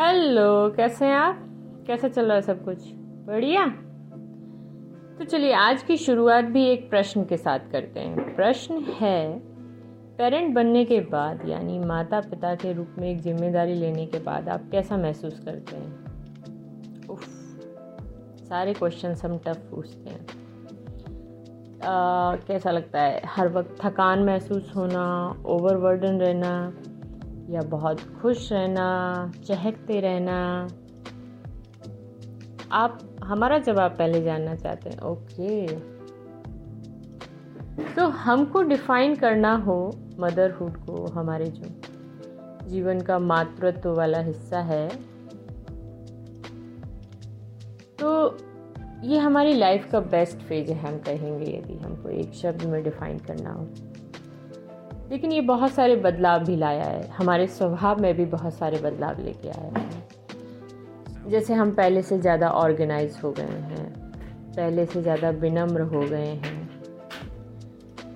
Hello कैसे हैं आप? कैसा चल रहा है सब कुछ? बढ़िया। तो चलिए आज की शुरुआत भी एक प्रश्न के साथ करते हैं। प्रश्न है पेरेंट बनने के बाद यानी माता पिता के रूप में एक ज़िम्मेदारी लेने के बाद आप कैसा महसूस करते हैं? उफ सारे क्वेश्चन हम टफ पूछते हैं। आ, कैसा लगता है? हर वक्त थकान महसूस होना ओवरबर्डन रहना या बहुत खुश रहना, चहकते रहना। आप, हमारा जवाब पहले जानना चाहते हैं। ओके। तो हमको डिफाइन करना हो मदरहुड को, हमारे जो जीवन का मातृत्व वाला हिस्सा है तो ये हमारी लाइफ का बेस्ट फ़ेज़ है, हम कहेंगे, यदि हमको एक शब्द में डिफाइन करना हो। लेकिन ये बहुत सारे बदलाव भी लाया है। हमारे स्वभाव में भी बहुत सारे बदलाव लेके आया है। जैसे हम पहले से ज़्यादा ऑर्गेनाइज हो गए हैं, पहले से ज़्यादा विनम्र हो गए हैं।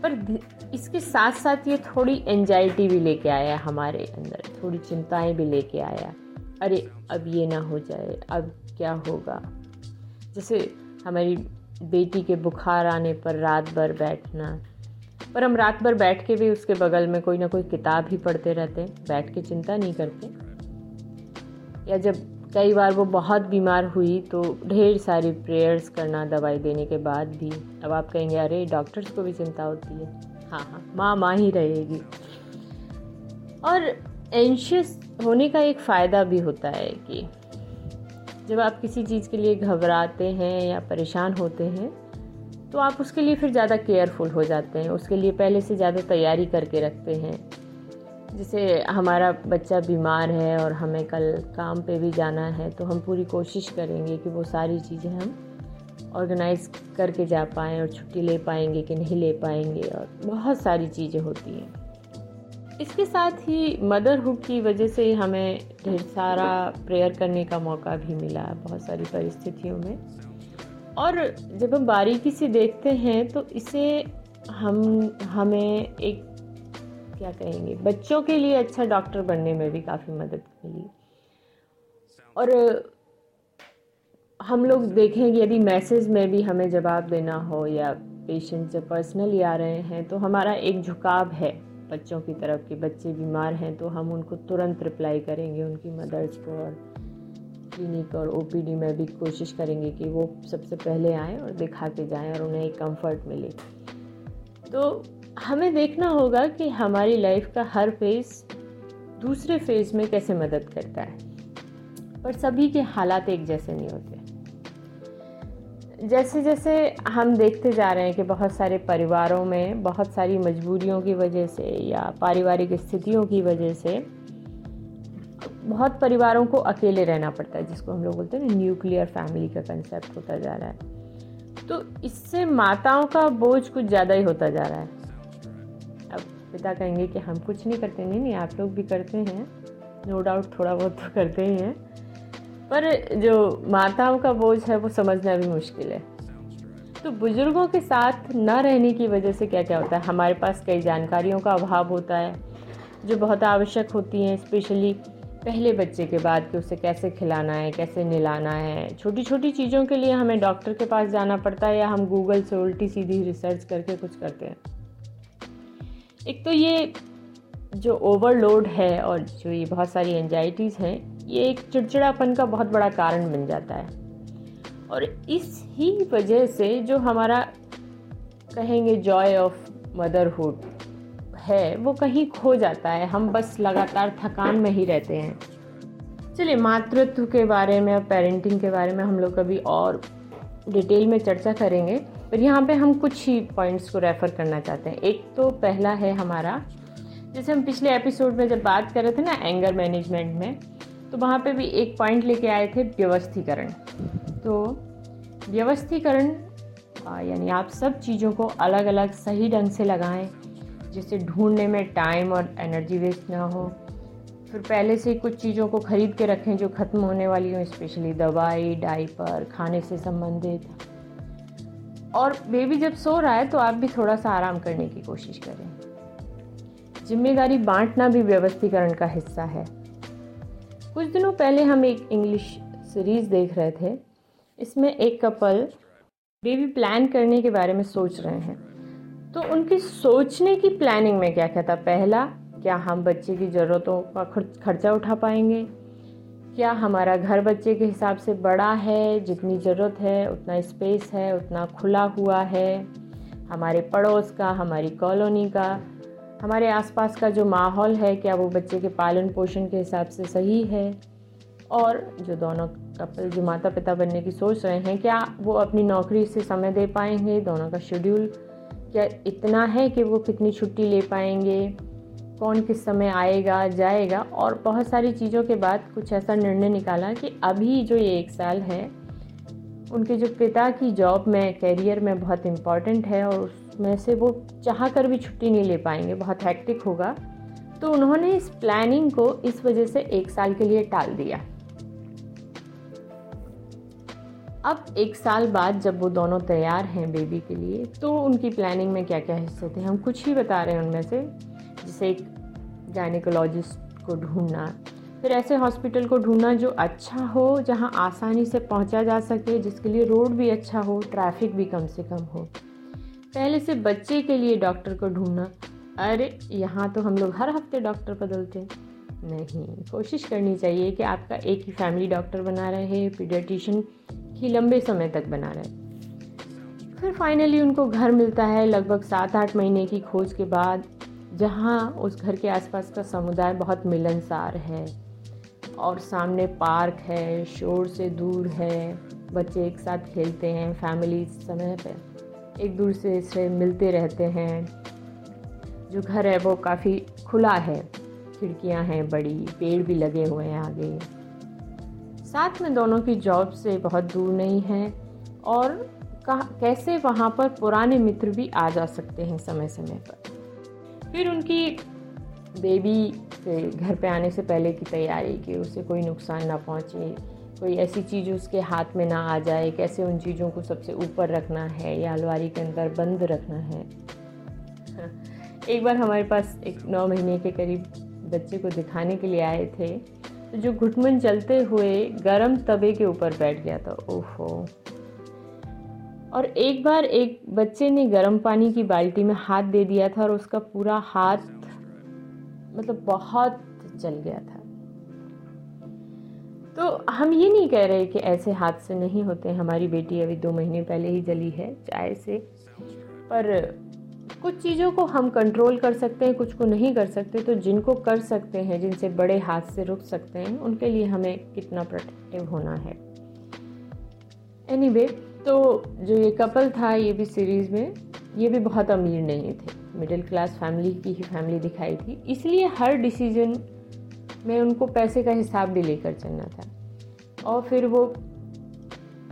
पर इसके साथ साथ ये थोड़ी एंजाइटी भी लेके आया हमारे अंदर, थोड़ी चिंताएँ भी लेके आया। अरे, अब ये ना हो जाए, अब क्या होगा? जैसे हमारी बेटी के बुखार आने पर रात भर बैठना पर हम रात भर बैठ के भी उसके बगल में कोई ना कोई किताब ही पढ़ते रहते हैं, बैठ के चिंता नहीं करते। या जब कई बार वो बहुत बीमार हुई तो ढेर सारी प्रेयर्स करना, दवाई देने के बाद भी। अब आप कहेंगे, अरे, डॉक्टर्स को भी चिंता होती है। हाँ हाँ माँ माँ ही रहेगी। और एंशियस होने का एक फ़ायदा भी होता है कि जब आप किसी चीज़ के लिए घबराते हैं या परेशान होते हैं तो आप उसके लिए फिर ज़्यादा केयरफुल हो जाते हैं, उसके लिए पहले से ज़्यादा तैयारी करके रखते हैं। जैसे हमारा बच्चा बीमार है और हमें कल काम पे भी जाना है तो हम पूरी कोशिश करेंगे कि वो सारी चीज़ें हम ऑर्गेनाइज करके जा पाएँ और छुट्टी ले पाएँगे कि नहीं ले पाएँगे और बहुत सारी चीज़ें होती हैं। इसके साथ ही मदरहुड की वजह से हमें ढेर सारा प्रेयर करने का मौका भी मिला, बहुत सारी परिस्थितियों में। और जब हम बारीकी से देखते हैं तो इसे हम, हमें एक, क्या कहेंगे, बच्चों के लिए अच्छा डॉक्टर बनने में भी काफ़ी मदद मिली। और हम लोग देखेंगे यदि मैसेज में भी हमें जवाब देना हो या पेशेंट जब पर्सनली आ रहे हैं तो हमारा एक झुकाव है बच्चों की तरफ़ कि बच्चे बीमार हैं तो हम उनको तुरंत रिप्लाई करेंगे उनकी मदर्स को और क्लिनिक और ओपीडी में भी कोशिश करेंगे कि वो सबसे पहले आएँ और दिखा के जाएँ और उन्हें एक कंफर्ट मिले। तो हमें देखना होगा कि हमारी लाइफ का हर फ़ेज़ दूसरे फ़ेज़ में कैसे मदद करता है। पर सभी के हालात एक जैसे नहीं होते। जैसे जैसे हम देखते जा रहे हैं कि बहुत सारे परिवारों में बहुत सारी मजबूरियों की वजह से या पारिवारिक स्थितियों की वजह से बहुत परिवारों को अकेले रहना पड़ता है, जिसको हम लोग बोलते हैं न्यूक्लियर फैमिली का कंसेप्ट होता जा रहा है। तो इससे माताओं का बोझ कुछ ज़्यादा ही होता जा रहा है। अब पिता कहेंगे कि हम कुछ नहीं करते, नहीं नहीं, आप लोग भी करते हैं। नो डाउट थोड़ा बहुत तो करते ही हैं। पर जो माताओं का बोझ है, वो समझना भी मुश्किल है। तो बुज़ुर्गों के साथ न रहने की वजह से क्या क्या होता है? हमारे पास कई जानकारियों का अभाव होता है, जो बहुत आवश्यक होती हैं स्पेशली पहले बच्चे के बाद कि उसे कैसे खिलाना है, कैसे निलाना है। छोटी छोटी चीज़ों के लिए हमें डॉक्टर के पास जाना पड़ता है या हम गूगल से उल्टी सीधी रिसर्च करके कुछ करते हैं। एक तो ये जो ओवरलोड है और जो ये बहुत सारी एनजाइटीज़ हैं, ये एक चिड़चिड़ापन का बहुत बड़ा कारण बन जाता है। और इस ही वजह से जो हमारा कहेंगे जॉय ऑफ़ मदरहुड है, वो कहीं खो जाता है। हम बस लगातार थकान में ही रहते हैं। चलिए, मातृत्व के बारे में और पेरेंटिंग के बारे में हम लोग कभी और डिटेल में चर्चा करेंगे। पर यहाँ पे हम कुछ ही पॉइंट्स को रेफ़र करना चाहते हैं। एक तो पहला है हमारा, जैसे हम पिछले एपिसोड में जब बात कर रहे थे ना एंगर मैनेजमेंट में तो वहाँ पे भी एक पॉइंट लेके आए थे व्यवस्थीकरण। तो व्यवस्थीकरण यानी आप सब चीज़ों को अलग अलग सही ढंग से लगाएँ जिसे ढूँढने में टाइम और एनर्जी वेस्ट ना हो। फिर पहले से कुछ चीज़ों को ख़रीद के रखें जो ख़त्म होने वाली हों स्पेशली दवाई डाइपर खाने से संबंधित। और बेबी जब सो रहा है तो आप भी थोड़ा सा आराम करने की कोशिश करें। ज़िम्मेदारी बांटना भी व्यवस्थीकरण का हिस्सा है। कुछ दिनों पहले हम एक इंग्लिश सीरीज़ देख रहे थे। इसमें एक कपल बेबी प्लान करने के बारे में सोच रहे हैं। तो उनकी सोचने की प्लानिंग में क्या क्या था? पहला, क्या हम बच्चे की ज़रूरतों का खर्चा उठा पाएँगे? क्या हमारा घर बच्चे के हिसाब से बड़ा है, जितनी ज़रूरत है, उतना स्पेस है, उतना खुला हुआ है? हमारे पड़ोस का, हमारी कॉलोनी का, हमारे आसपास का जो माहौल है, क्या वो बच्चे के पालन पोषण के हिसाब से सही है? और जो दोनों कपल जो माता पिता बनने की सोच रहे हैं, क्या वो अपनी नौकरी से समय दे पाएँगे? दोनों का शेड्यूल क्या इतना है कि वो कितनी छुट्टी ले पाएँगे? कौन किस समय आएगा, जाएगा? और बहुत सारी चीज़ों के बाद कुछ ऐसा निर्णय निकाला कि अभी जो ये एक साल है, उनके जो पिता की जॉब में कैरियर में बहुत इंपॉर्टेंट है और उसमें से वो चाह कर भी छुट्टी नहीं ले पाएँगे, बहुत हैक्टिक होगा। तो उन्होंने इस प्लानिंग को इस वजह से एक साल के लिए टाल दिया। अब एक साल बाद जब वो दोनों तैयार हैं बेबी के लिए तो उनकी प्लानिंग में क्या क्या हिस्से थे? हम कुछ ही बता रहे हैं उनमें से। जैसे एक गायनिकोलॉजिस्ट को ढूंढना, फिर ऐसे हॉस्पिटल को ढूंढना जो अच्छा हो, जहाँ आसानी से पहुँचा जा सके, जिसके लिए रोड भी अच्छा हो ट्रैफ़िक भी कम से कम हो। पहले से बच्चे के लिए डॉक्टर को ढूंढना, अरे, यहाँ तो हम लोग हर हफ़्ते डॉक्टर बदलते हैं। नहीं, कोशिश करनी चाहिए कि आपका एक ही फैमिली डॉक्टर बना रहे पीडियाटिशियन ही लंबे समय तक बना रहे। फिर फाइनली उनको घर मिलता है लगभग सात आठ महीने की खोज के बाद, जहाँ उस घर के आसपास का समुदाय बहुत मिलनसार है और सामने पार्क है, शोर से दूर है, बच्चे एक साथ खेलते हैं फैमिली समय पे एक दूसरे से मिलते रहते हैं। जो घर है वो काफ़ी खुला है, खिड़कियाँ हैं बड़ी, पेड़ भी लगे हुए हैं आगे। साथ में दोनों की जॉब से बहुत दूर नहीं है और कैसे वहाँ पर पुराने मित्र भी आ जा सकते हैं समय समय पर। फिर उनकी बेबी के घर पे आने से पहले की तैयारी कि उसे कोई नुकसान ना पहुँचे, कोई ऐसी चीज़ उसके हाथ में ना आ जाए, कैसे उन चीज़ों को सबसे ऊपर रखना है या अलवारी के अंदर बंद रखना है। एक बार हमारे पास एक नौ महीने के करीब बच्चे को दिखाने के लिए आए थे। तो जो घुटमन चलते हुए गरम तवे के ऊपर बैठ गया था, ओहो। और एक बार एक बच्चे ने गर्म पानी की बाल्टी में हाथ दे दिया था और उसका पूरा हाथ मतलब बहुत जल गया था। तो हम ये नहीं कह रहे कि ऐसे हाथ से नहीं होते, हमारी बेटी अभी दो महीने पहले ही जली है, चाय से। पर कुछ चीज़ों को हम कंट्रोल कर सकते हैं कुछ को नहीं कर सकते तो जिनको कर सकते हैं जिनसे बड़े हाथ से रुक सकते हैं उनके लिए हमें कितना प्रोटेक्टिव होना है। एनी anyway, तो जो ये कपल था ये भी सीरीज़ में ये भी बहुत अमीर नहीं थे। मिडिल क्लास फैमिली की ही फैमिली दिखाई थी। इसलिए हर डिसीज़न में उनको पैसे का हिसाब भी लेकर चलना था। और फिर वो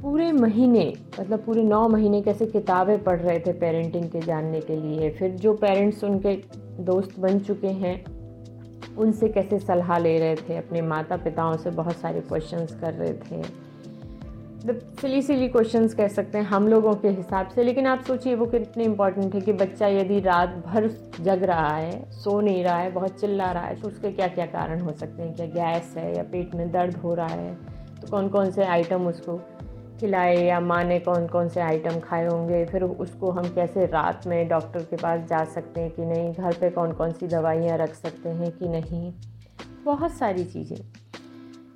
पूरे महीने मतलब पूरे नौ महीने कैसे किताबें पढ़ रहे थे पेरेंटिंग के जानने के लिए? फिर जो पेरेंट्स उनके दोस्त बन चुके हैं, उनसे कैसे सलाह ले रहे थे? अपने माता पिताओं से बहुत सारे क्वेश्चंस कर रहे थे। मतलब सिली सिली क्वेश्चन कह सकते हैं हम लोगों के हिसाब से, लेकिन आप सोचिए वो कितने इंपॉर्टेंट है कि बच्चा यदि रात भर जग रहा है, सो नहीं रहा है, बहुत चिल्ला रहा है तो उसके क्या क्या कारण हो सकते हैं? क्या गैस है या पेट में दर्द हो रहा है? तो कौन कौन से आइटम उसको खिलाए या माँ ने कौन कौन से आइटम खाए होंगे, फिर उसको हम कैसे रात में डॉक्टर के पास जा सकते हैं कि नहीं, घर पे कौन कौन सी दवाइयाँ रख सकते हैं कि नहीं? बहुत सारी चीज़ें।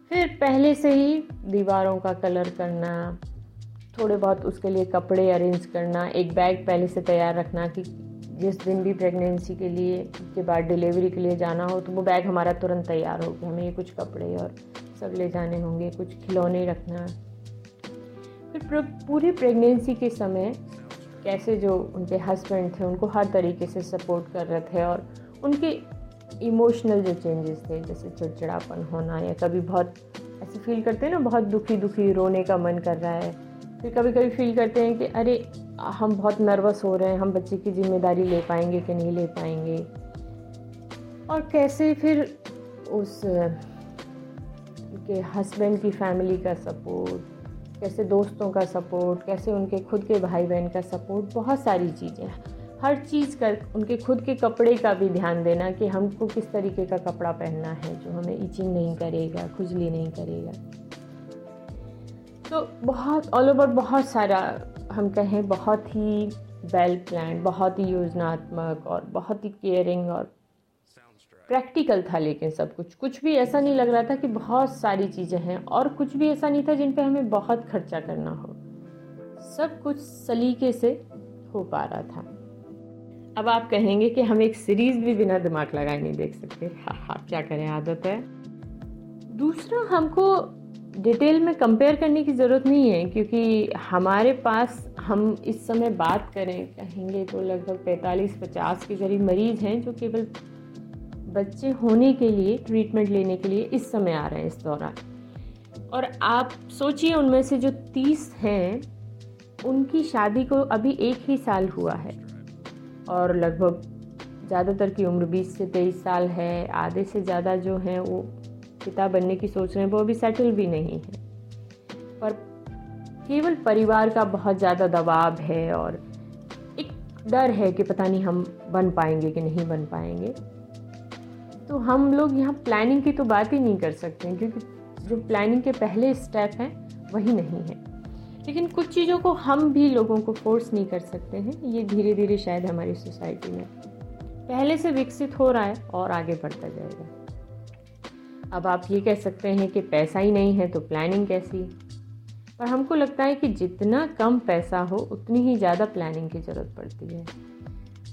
फिर पहले से ही दीवारों का कलर करना, थोड़े बहुत उसके लिए कपड़े अरेंज करना, एक बैग पहले से तैयार रखना कि जिस दिन भी प्रेगनेंसी के लिए, के बाद डिलीवरी के लिए जाना हो तो वो बैग हमारा तुरंत तैयार हो कि हमें कुछ कपड़े और सब ले जाने होंगे, कुछ खिलौने रखना। फिर पूरी प्रेगनेंसी के समय कैसे जो उनके हस्बैंड थे, उनको हर तरीके से सपोर्ट कर रहे थे और उनके इमोशनल जो चेंजेस थे, जैसे चिड़चिड़ापन होना या कभी बहुत ऐसे फील करते हैं ना, बहुत दुखी दुखी रोने का मन कर रहा है, फिर कभी कभी फील करते हैं कि अरे, हम बहुत नर्वस हो रहे हैं, हम बच्चे की ज़िम्मेदारी ले पाएँगे कि नहीं ले पाएँगे। और कैसे फिर उस के हस्बैंड की फैमिली का सपोर्ट कैसे दोस्तों का सपोर्ट कैसे उनके खुद के भाई बहन का सपोर्ट बहुत सारी चीज़ें हर चीज़ कर उनके खुद के कपड़े का भी ध्यान देना कि हमको किस तरीके का कपड़ा पहनना है जो हमें इचिंग नहीं करेगा, खुजली नहीं करेगा। तो बहुत ऑल ओवर बहुत सारा हम कहें बहुत ही वेल प्लान बहुत ही योजनात्मक और बहुत ही केयरिंग और प्रैक्टिकल था लेकिन सब कुछ। कुछ भी ऐसा नहीं लग रहा था कि बहुत सारी चीज़ें हैं और कुछ भी ऐसा नहीं था जिन पे हमें बहुत खर्चा करना हो। सब कुछ सलीके से हो पा रहा था। अब आप कहेंगे कि हम एक सीरीज़ भी बिना दिमाग लगाए नहीं देख सकते। हाँ हाँ क्या करें, आदत है। दूसरा, हमको डिटेल में कंपेयर करने की ज़रूरत नहीं है, क्योंकि हमारे पास हम इस समय बात करें, कहेंगे तो लगभग 45-50 के करीब मरीज़ हैं जो केवल बच्चे होने के लिए ट्रीटमेंट लेने के लिए इस समय आ रहे हैं इस दौरान। और आप सोचिए उनमें से जो तीस हैं, उनकी शादी को अभी एक ही साल हुआ है। और लगभग ज़्यादातर की उम्र 20 से 23 साल है, आधे से ज़्यादा जो हैं वो पिता बनने की सोच रहे हैं, वो अभी सेटल भी नहीं है। पर केवल परिवार का बहुत ज़्यादा दबाव है और एक डर है कि पता नहीं हम बन पाएँगे कि नहीं बन पाएँगे। तो हम लोग यहाँ प्लानिंग की तो बात ही नहीं कर सकते हैं, क्योंकि जो प्लानिंग के पहले स्टेप हैं, वही नहीं है। लेकिन कुछ चीज़ों को हम भी लोगों को फोर्स नहीं कर सकते हैं, ये धीरे धीरे शायद हमारी सोसाइटी में पहले से विकसित हो रहा है और आगे बढ़ता जाएगा। अब आप ये कह सकते हैं कि पैसा ही नहीं है तो प्लानिंग कैसी पर हमको लगता है कि जितना कम पैसा हो, उतनी ही ज़्यादा प्लानिंग की ज़रूरत पड़ती है।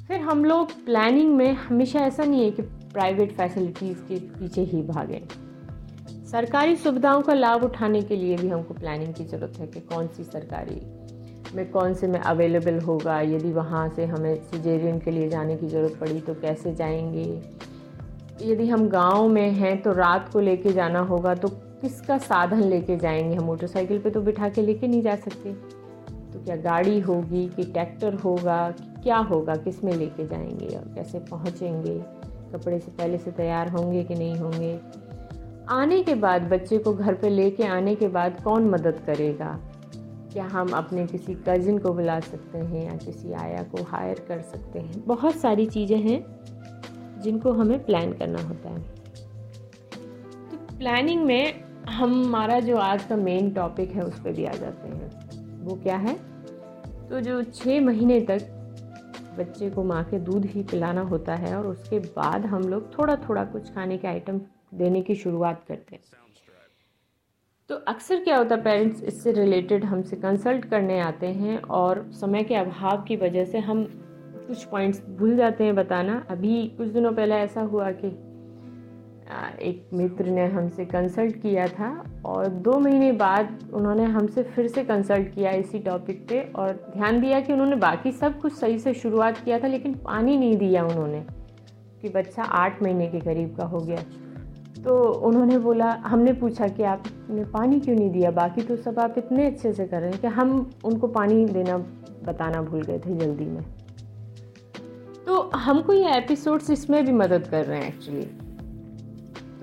फिर हम लोग प्लानिंग में हमेशा ऐसा नहीं है कि प्राइवेट फैसिलिटीज़ के पीछे ही भागें। सरकारी सुविधाओं का लाभ उठाने के लिए भी हमको प्लानिंग की ज़रूरत है कि कौन सी सरकारी में कौन से में अवेलेबल होगा। यदि वहाँ से हमें सिजेरियन के लिए जाने की ज़रूरत पड़ी तो कैसे जाएँगे? यदि हम गाँव में हैं तो रात को लेके जाना होगा तो किसका साधन लेके जाएँगे? हम मोटरसाइकिल पे तो बिठा के लेके नहीं जा सकते। तो क्या गाड़ी होगी कि ट्रैक्टर होगा कि क्या होगा? किसमें लेके जाएँगे और कैसे पहुँचेंगे? कपड़े से पहले से तैयार होंगे कि नहीं होंगे? आने के बाद बच्चे को घर पे लेके आने के बाद कौन मदद करेगा? क्या हम अपने किसी कज़िन को बुला सकते हैं या किसी आया को हायर कर सकते हैं? बहुत सारी चीज़ें हैं जिनको हमें प्लान करना होता है। तो प्लानिंग में हमारा जो आज का मेन टॉपिक है, उस पर भी आ जाते हैं। वो क्या है? तो जो छः महीने तक बच्चे को माँ के दूध ही पिलाना होता है और उसके बाद हम लोग थोड़ा थोड़ा कुछ खाने के आइटम देने की शुरुआत करते हैं। तो अक्सर क्या होता है पेरेंट्स इससे रिलेटेड हमसे कंसल्ट करने आते हैं और समय के अभाव की वजह से हम कुछ पॉइंट्स भूल जाते हैं बताना। अभी कुछ दिनों पहले ऐसा हुआ कि एक मित्र ने हमसे कंसल्ट किया था और दो महीने बाद उन्होंने हमसे फिर से कंसल्ट किया इसी टॉपिक पे और ध्यान दिया कि उन्होंने बाकी सब कुछ सही से शुरुआत किया था, लेकिन पानी नहीं दिया उन्होंने कि बच्चा आठ महीने के करीब का हो गया। तो उन्होंने बोला, हमने पूछा कि आपने पानी क्यों नहीं दिया? बाकी तो सब आप इतने अच्छे से कर रहे हैं कि हम उनको पानी देना बताना भूल गए थे जल्दी में। तो हमको ये एपिसोड्स इसमें भी मदद कर रहे हैं एक्चुअली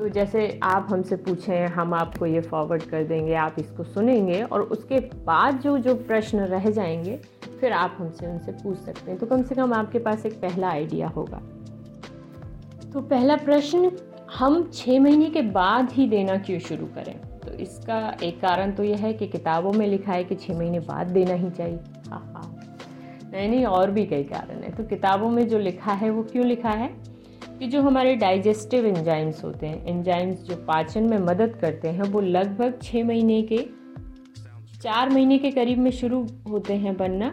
तो जैसे आप हमसे पूछें, हम आपको ये फॉरवर्ड कर देंगे, आप इसको सुनेंगे और उसके बाद जो जो प्रश्न रह जाएँगे, फिर आप हमसे उनसे पूछ सकते हैं। तो कम से कम आपके पास एक पहला आइडिया होगा। तो पहला प्रश्न, हम छः महीने के बाद ही देना क्यों शुरू करें? तो इसका एक कारण तो यह है कि किताबों में लिखा है कि छः महीने बाद देना ही चाहिए। हाँ हाँ। नहीं नहीं, और भी कई कारण है। तो किताबों में जो लिखा है, वो क्यों लिखा है? कि जो हमारे डाइजेस्टिव एंजाइम्स होते हैं एंजाइम्स जो पाचन में मदद करते हैं, वो लगभग छः महीने के, चार महीने के करीब में शुरू होते हैं बनना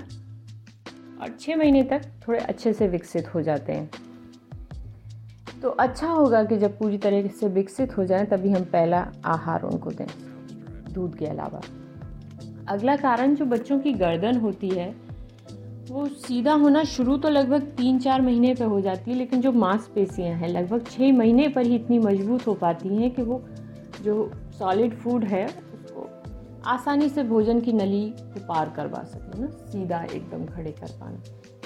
और छः महीने तक थोड़े अच्छे से विकसित हो जाते हैं। तो अच्छा होगा कि जब पूरी तरह से विकसित हो जाए, तभी हम पहला आहार उनको दें, दूध के अलावा। अगला कारण जो बच्चों की गर्दन होती है वो सीधा होना शुरू तो लगभग तीन चार महीने पे हो जाती है, लेकिन जो मांसपेशियाँ हैं, लगभग छः महीने पर ही इतनी मज़बूत हो पाती हैं कि वो जो सॉलिड फ़ूड है, उसको आसानी से भोजन की नली को पार करवा सकें ना? सीधा एकदम खड़े कर पाना।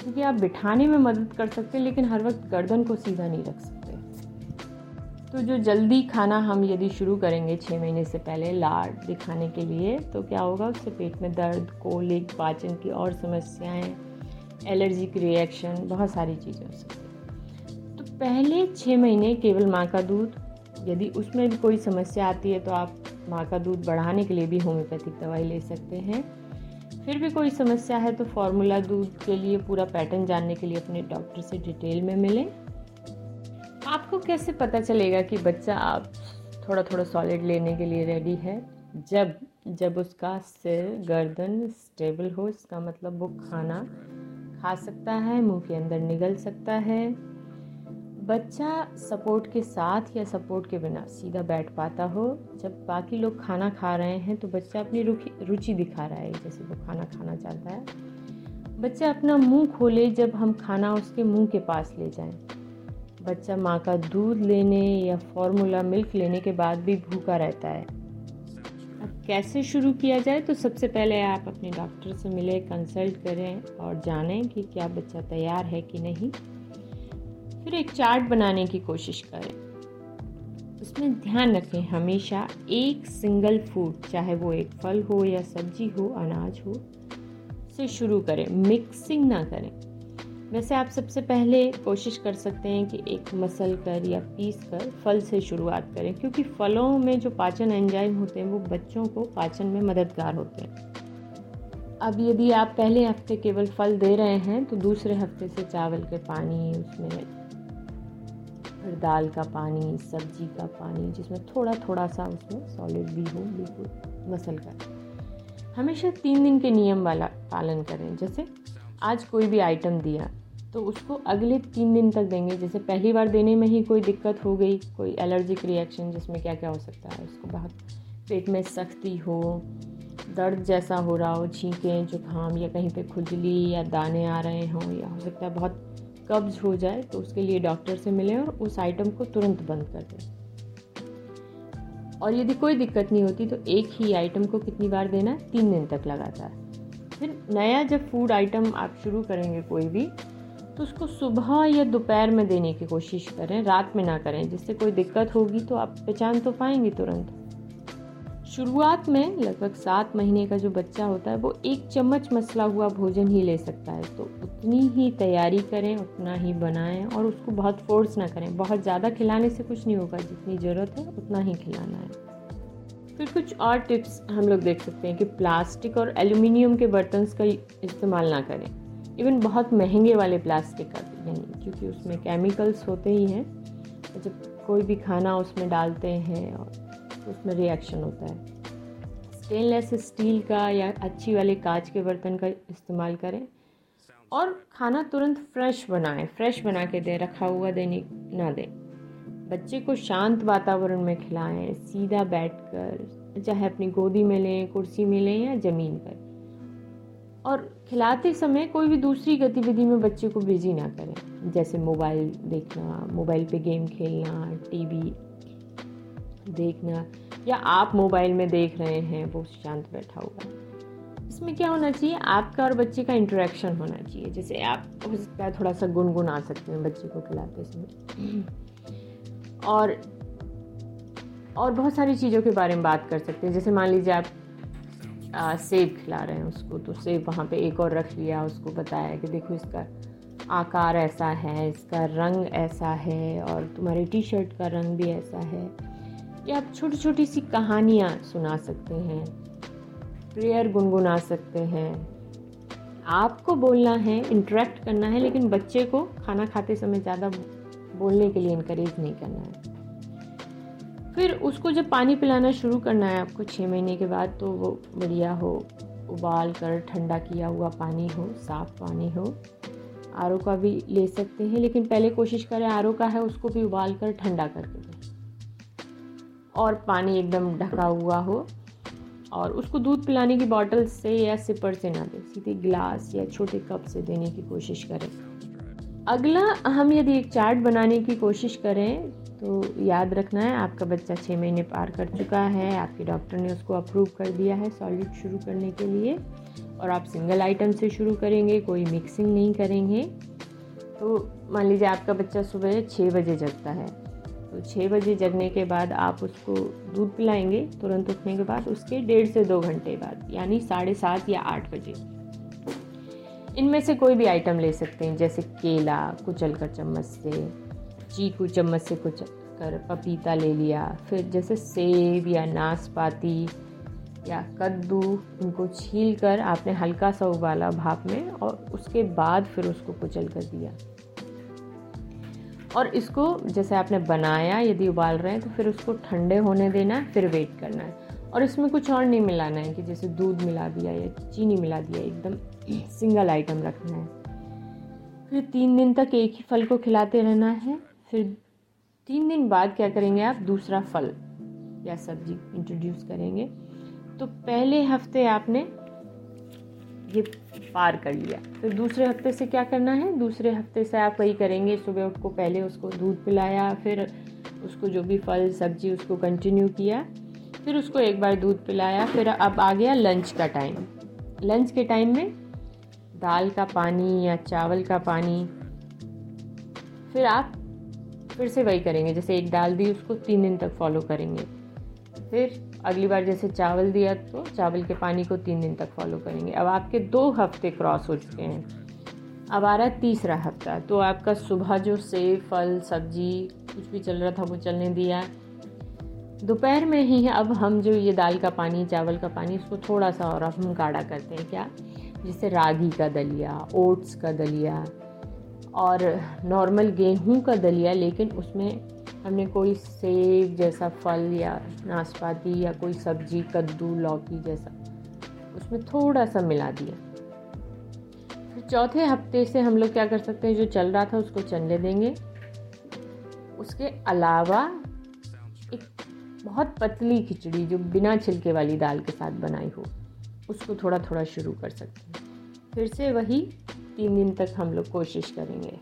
क्योंकि आप बिठाने में मदद कर सकते हैं, लेकिन हर वक्त गर्दन को सीधा नहीं रख सकते। तो जो जल्दी खाना हम यदि शुरू करेंगे छः महीने से पहले लाड दिखाने के लिए तो क्या होगा? उससे पेट में दर्द, कोलिक, पाचन की और समस्याएँ एलर्जिक रिएक्शन, बहुत सारी चीज़ें हैं तो पहले छः महीने केवल माँ का दूध, यदि उसमें भी कोई समस्या आती है तो आप माँ का दूध बढ़ाने के लिए भी होम्योपैथिक दवाई ले सकते हैं। फिर भी कोई समस्या है तो फार्मूला दूध के लिए पूरा पैटर्न जानने के लिए अपने डॉक्टर से डिटेल में मिलें। आपको कैसे पता चलेगा कि बच्चा आप थोड़ा थोड़ा सॉलिड लेने के लिए रेडी है? जब जब उसका सिर, गर्दन स्टेबल हो, इसका मतलब वो खाना खा सकता है, मुँह के अंदर निगल सकता है। बच्चा सपोर्ट के साथ या सपोर्ट के बिना सीधा बैठ पाता हो। जब बाकी लोग खाना खा रहे हैं तो बच्चा अपनी रुचि दिखा रहा है, जैसे वो खाना खाना चाहता है। बच्चा अपना मुँह खोले जब हम खाना उसके मुँह के पास ले जाएँ। बच्चा माँ का दूध लेने या फॉर्मूला मिल्क लेने के बाद भी भूखा रहता है। अब कैसे शुरू किया जाए? तो सबसे पहले आप अपने डॉक्टर से मिले कंसल्ट करें और जानें कि क्या बच्चा तैयार है कि नहीं। फिर एक चार्ट बनाने की कोशिश करें। उसमें ध्यान रखें, हमेशा एक सिंगल फ़ूड चाहे वो एक फल हो या सब्ज़ी हो, अनाज हो, से शुरू करें। मिक्सिंग ना करें। वैसे आप सबसे पहले कोशिश कर सकते हैं कि एक मसल कर या पीस कर फल से शुरुआत करें, क्योंकि फलों में जो पाचन एंजाइम होते हैं वो बच्चों को पाचन में मददगार होते हैं। अब यदि आप पहले हफ़्ते केवल फल दे रहे हैं तो दूसरे हफ़्ते से चावल के पानी, उसमें फिर दाल का पानी, सब्ज़ी का पानी, जिसमें थोड़ा थोड़ा सा उसमें सॉलिड भी हो, बिल्कुल मसल कर। हमेशा तीन दिन के नियम वाला पालन करें, जैसे आज कोई भी आइटम दिया तो उसको अगले तीन दिन तक देंगे। जैसे पहली बार देने में ही कोई दिक्कत हो गई, कोई एलर्जिक रिएक्शन जिसमें क्या क्या हो सकता है, उसको बहुत पेट में सख्ती हो, दर्द जैसा हो रहा हो, छींकें, जुकाम या कहीं पे खुजली या दाने आ रहे हों या हो सकता है बहुत कब्ज हो जाए तो उसके लिए डॉक्टर से मिलें और उस आइटम को तुरंत बंद कर दें। और यदि कोई दिक्कत नहीं होती तो एक ही आइटम को कितनी बार देना तीन दिन तक लगातार। फिर नया जब फ़ूड आइटम आप शुरू करेंगे कोई भी तो उसको सुबह या दोपहर में देने की कोशिश करें, रात में ना करें। जिससे कोई दिक्कत होगी तो आप पहचान तो पाएँगे तुरंत। शुरुआत में लगभग सात महीने का जो बच्चा होता है, वो एक चम्मच मसला हुआ भोजन ही ले सकता है। तो उतनी ही तैयारी करें, उतना ही बनाएँ और उसको बहुत फोर्स ना करें। बहुत ज़्यादा खिलाने से कुछ नहीं होगा। जितनी ज़रूरत है, उतना ही खिलाना है। फिर कुछ और टिप्स हम लोग देख सकते हैं कि प्लास्टिक और एल्यूमिनियम के बर्तन का इस्तेमाल ना करें। इवन बहुत महँगे वाले प्लास्टिक का यानी क्योंकि उसमें केमिकल्स होते ही हैं जब कोई भी खाना उसमें डालते हैं और उसमें रिएक्शन होता है। स्टेनलेस स्टील का या अच्छी वाले कांच के बर्तन का इस्तेमाल करें और खाना तुरंत फ्रेश बनाएँ फ्रेश बना के दें, रखा हुआ देने, ना दें। बच्चे को शांत वातावरण में खिलाएँ, सीधा बैठकर, चाहे अपनी गोदी में लें, कुर्सी में लें या ज़मीन पर। और खिलाते समय कोई भी दूसरी गतिविधि में बच्चे को बिज़ी ना करें। जैसे मोबाइल देखना मोबाइल पे गेम खेलना टीवी देखना, या आप मोबाइल में देख रहे हैं, वो शांत बैठा हुआ इसमें क्या होना चाहिए? आपका और बच्चे का इंटरेक्शन होना चाहिए। जैसे आप हो सकता है थोड़ा सा गुनगुना सकते हैं बच्चे को खिलाते समय। और और बहुत सारी चीज़ों के बारे में बात कर सकते हैं। जैसे मान लीजिए आप सेब खिला रहे हैं उसको तो सेब वहाँ पे एक और रख लिया, उसको बताया कि देखो इसका आकार ऐसा है, इसका रंग ऐसा है और तुम्हारी टी शर्ट का रंग भी ऐसा है। या आप छोटी छोटी सी कहानियाँ सुना सकते हैं? प्रेयर गुनगुना सकते हैं। आपको बोलना है इंटरेक्ट करना है, लेकिन बच्चे को खाना खाते समय ज़्यादा बोलने के लिए इनक्रेज नहीं करना है। फिर उसको जब पानी पिलाना शुरू करना है आपको छः महीने के बाद तो वो बढ़िया हो, उबाल कर ठंडा किया हुआ पानी हो, साफ़ पानी हो। आर का भी ले सकते हैं, लेकिन पहले कोशिश करें आर का है, उसको भी उबाल कर ठंडा करके दें। और पानी एकदम ढका हुआ हो, और उसको दूध पिलाने की बॉटल से या सिपर से ना दें, सीधे गिलास या छोटे कप से देने की कोशिश करें। अगला, हम यदि एक चार्ट बनाने की कोशिश करें तो याद रखना है, आपका बच्चा छः महीने पार कर चुका है, आपके डॉक्टर ने उसको अप्रूव कर दिया है सॉलिड शुरू करने के लिए और आप सिंगल आइटम से शुरू करेंगे, कोई मिक्सिंग नहीं करेंगे। तो मान लीजिए आपका बच्चा सुबह छः बजे जगता है तो छः बजे जगने के बाद आप उसको दूध पिलाएँगे, तुरंत उठने के बाद उसके डेढ़ से दो घंटे बाद, यानी साढ़े सात या आठ बजे। इनमें से कोई भी आइटम ले सकते हैं, जैसे केला, कुचल कर चम्मच से चीकू चम्मच से कुचल कर पपीता ले लिया। फिर जैसे सेब या नाशपाती या कद्दू, इनको छील कर आपने हल्का सा उबाला भाप में और उसके बाद फिर उसको कुचल कर दिया। और इसको जैसे आपने बनाया, यदि उबाल रहे हैं तो फिर उसको ठंडे होने देना है, फिर वेट करना है। और इसमें कुछ और नहीं मिलाना है कि जैसे दूध मिला दिया या चीनी मिला दिया, एकदम सिंगल आइटम रखना है। फिर तीन दिन तक एक ही फल को खिलाते रहना है। फिर तीन दिन बाद क्या करेंगे आप? दूसरा फल या सब्ज़ी इंट्रोड्यूस करेंगे। तो पहले हफ़्ते आपने ये पार कर लिया। फिर दूसरे हफ़्ते से क्या करना है? दूसरे हफ़्ते से आप वही करेंगे। सुबह उठ को पहले उसको दूध पिलाया, फिर उसको जो भी फल, सब्ज़ी उसको कंटिन्यू किया, फिर उसको एक बार दूध पिलाया, फिर अब आ गया लंच का टाइम लंच के टाइम में दाल का पानी या चावल का पानी, फिर आप फिर से वही करेंगे, जैसे एक दाल दी, उसको तीन दिन तक फॉलो करेंगे। फिर अगली बार जैसे चावल दिया तो चावल के पानी को तीन दिन तक फॉलो करेंगे। अब आपके दो हफ़्ते क्रॉस हो चुके हैं। अब आ रहा है तीसरा हफ़्ता तो आपका सुबह जो सेब, फल, सब्ज़ी, कुछ भी चल रहा था, वो चलने दिया। दोपहर में ही अब हम जो ये दाल का पानी, चावल का पानी इसको थोड़ा सा और हम गाढ़ा करते हैं। क्या? जैसे रागी का दलिया, ओट्स का दलिया और नॉर्मल गेहूँ का दलिया, लेकिन उसमें हमने कोई सेब जैसा फल या नाशपाती या कोई सब्ज़ी, कद्दू, लौकी जैसा उसमें थोड़ा सा मिला दिया। चौथे हफ़्ते से हम लोग क्या कर सकते हैं, जो चल रहा था उसको चलने देंगे। उसके अलावा एक बहुत पतली खिचड़ी जो बिना छिलके वाली दाल के साथ बनाई हो, उसको थोड़ा थोड़ा शुरू कर सकते हैं। फिर से वही तीन दिन तक हम लोग कोशिश करेंगे।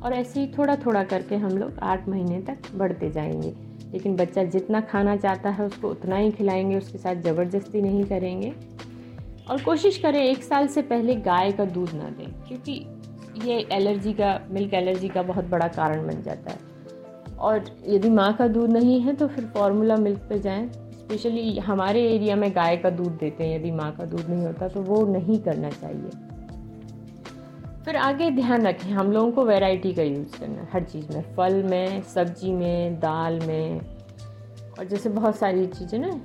और ऐसे ही थोड़ा थोड़ा करके हम लोग आठ महीने तक बढ़ते जाएँगे। लेकिन बच्चा जितना खाना चाहता है उसको उतना ही खिलाएँगे, उसके साथ ज़बरदस्ती नहीं करेंगे। और कोशिश करें एक साल से पहले गाय का दूध ना दें, क्योंकि ये एलर्जी का, मिल्क एलर्जी का बहुत बड़ा कारण बन जाता है। और यदि माँ का दूध नहीं है तो फिर फार्मूला मिल्क पे जाएँ। स्पेशली हमारे एरिया में गाय का दूध देते हैं, यदि माँ का दूध नहीं होता तो वो नहीं करना चाहिए। फिर आगे ध्यान रखें, हम लोगों को वैरायटी का यूज़ करना है, हर चीज़ में, फल में, सब्ज़ी में, दाल में, और जैसे बहुत सारी चीज़ें ना,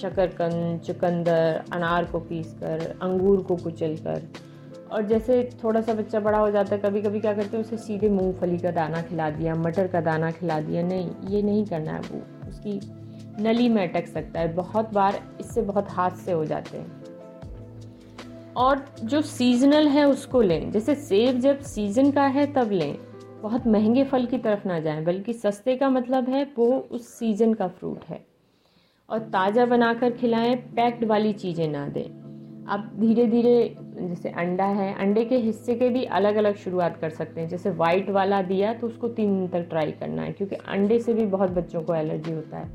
शकरकंद, चुकंदर, अनार को पीस कर, अंगूर को कुचल कर, और जैसे थोड़ा सा बच्चा बड़ा हो जाता है कभी कभी क्या करते हैं, उसे सीधे मूंगफली का दाना खिला दिया, मटर का दाना खिला दिया, नहीं, ये नहीं करना है, वो, उसकी नली में अटक सकता है, बहुत बार इससे बहुत हादसे हो जाते हैं। और जो सीजनल है उसको लें। जैसे सेब जब सीज़न का है तब लें। बहुत महँगे फल की तरफ़ ना जाएँ, बल्कि सस्ते का मतलब है वो उस सीज़न का फ्रूट है। और ताज़ा बनाकर खिलाएँ पैक्ड वाली चीज़ें ना दें। आप धीरे धीरे जैसे अंडा है, अंडे के हिस्से के भी अलग अलग शुरुआत कर सकते हैं। जैसे वाइट वाला दिया तो उसको तीन दिन तक ट्राई करना है, क्योंकि अंडे से भी बहुत बच्चों को एलर्जी होता है।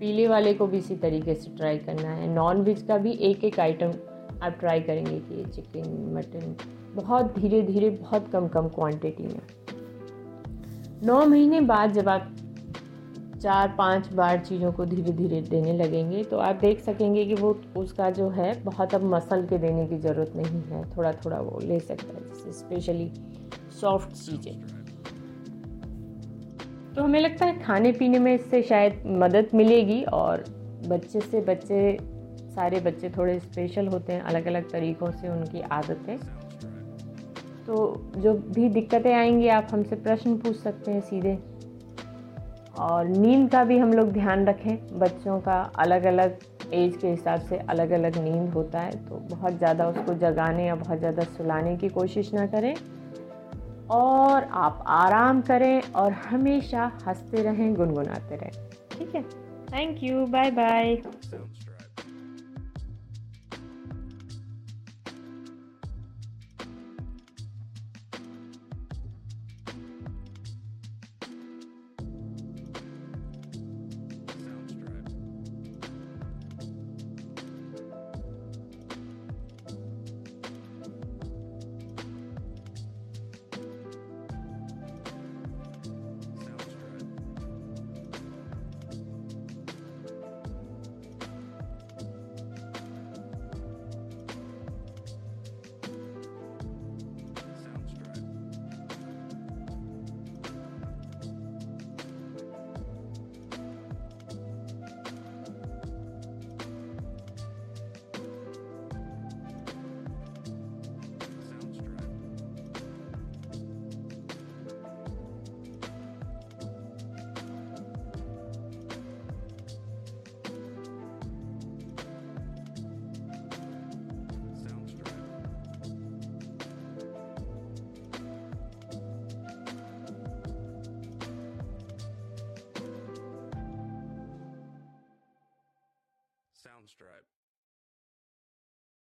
पीले वाले को भी इसी तरीके से ट्राई करना है। नॉन वेज का भी एक एक आइटम आप ट्राई करेंगे कि चिकन मटन बहुत धीरे धीरे, बहुत कम कम क्वांटिटी में। नौ महीने बाद जब आप चार, पाँच बार चीज़ों को धीरे धीरे देने लगेंगे तो आप देख सकेंगे कि वो, उसका जो है, बहुत अब मसल के देने की ज़रूरत नहीं है। थोड़ा थोड़ा वो ले सकता है, जैसे स्पेशली सॉफ्ट चीज़ें। तो हमें लगता है खाने पीने में इससे शायद मदद मिलेगी और बच्चे से बच्चे सारे बच्चे थोड़े स्पेशल होते हैं अलग अलग तरीक़ों से उनकी आदतें। तो जो भी दिक्कतें आएँगी, आप हमसे प्रश्न पूछ सकते हैं सीधे। और नींद का भी हम लोग ध्यान रखें। बच्चों का अलग अलग एज के हिसाब से अलग अलग नींद होता है तो बहुत ज़्यादा उसको जगाने या बहुत ज़्यादा सुलाने की कोशिश ना करें। और आप आराम करें और हमेशा हँसते रहें, गुनगुनाते रहें। ठीक है? Thank you bye bye